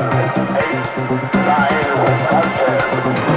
Eight, nine, ten.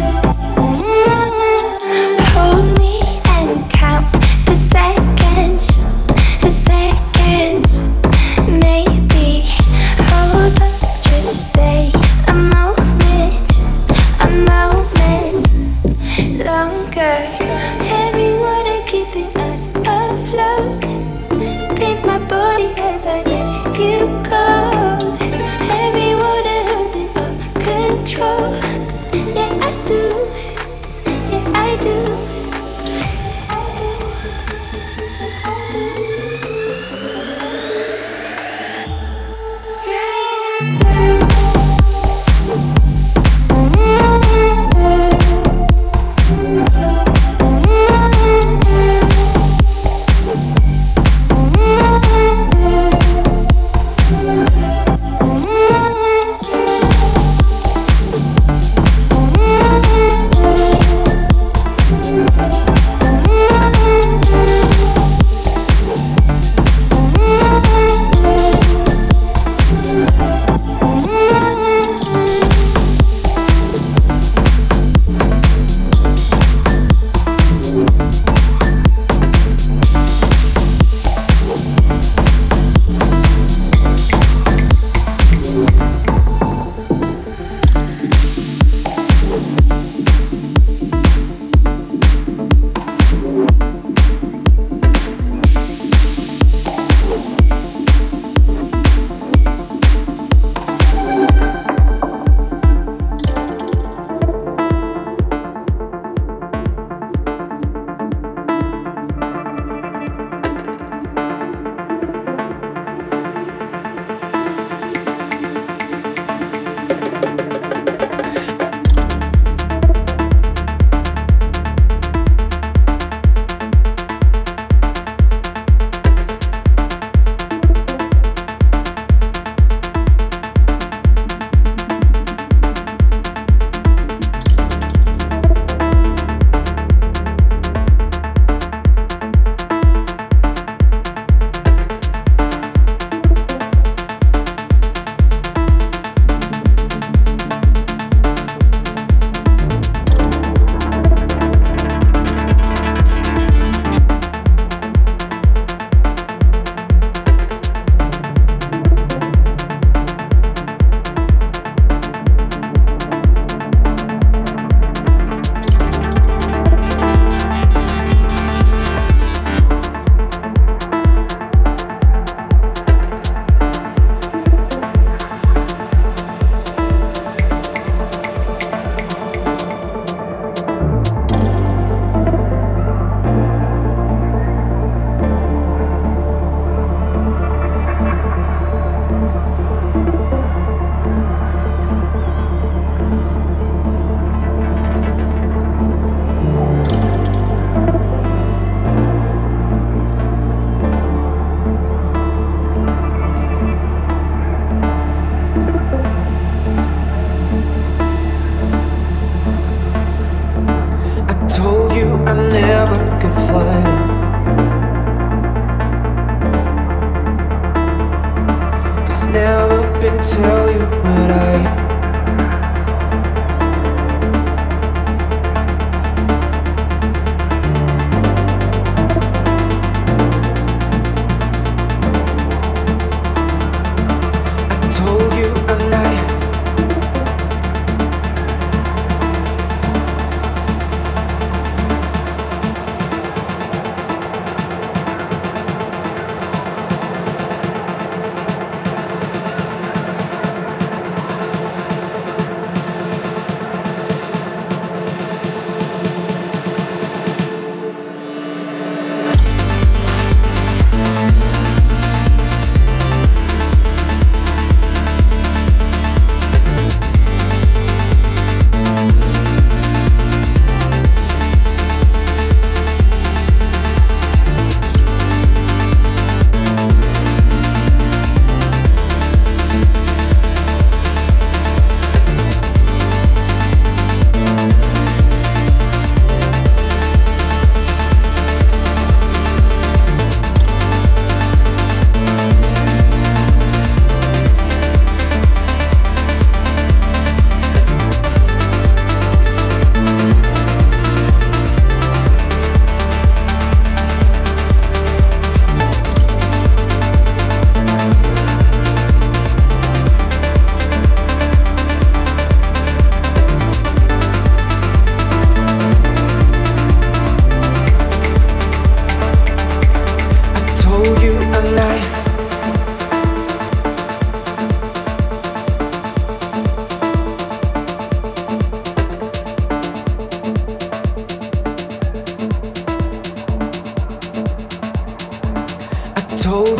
Oh.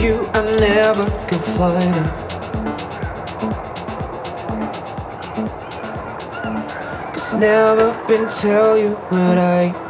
you, I never could find her. Cause never been tell you what I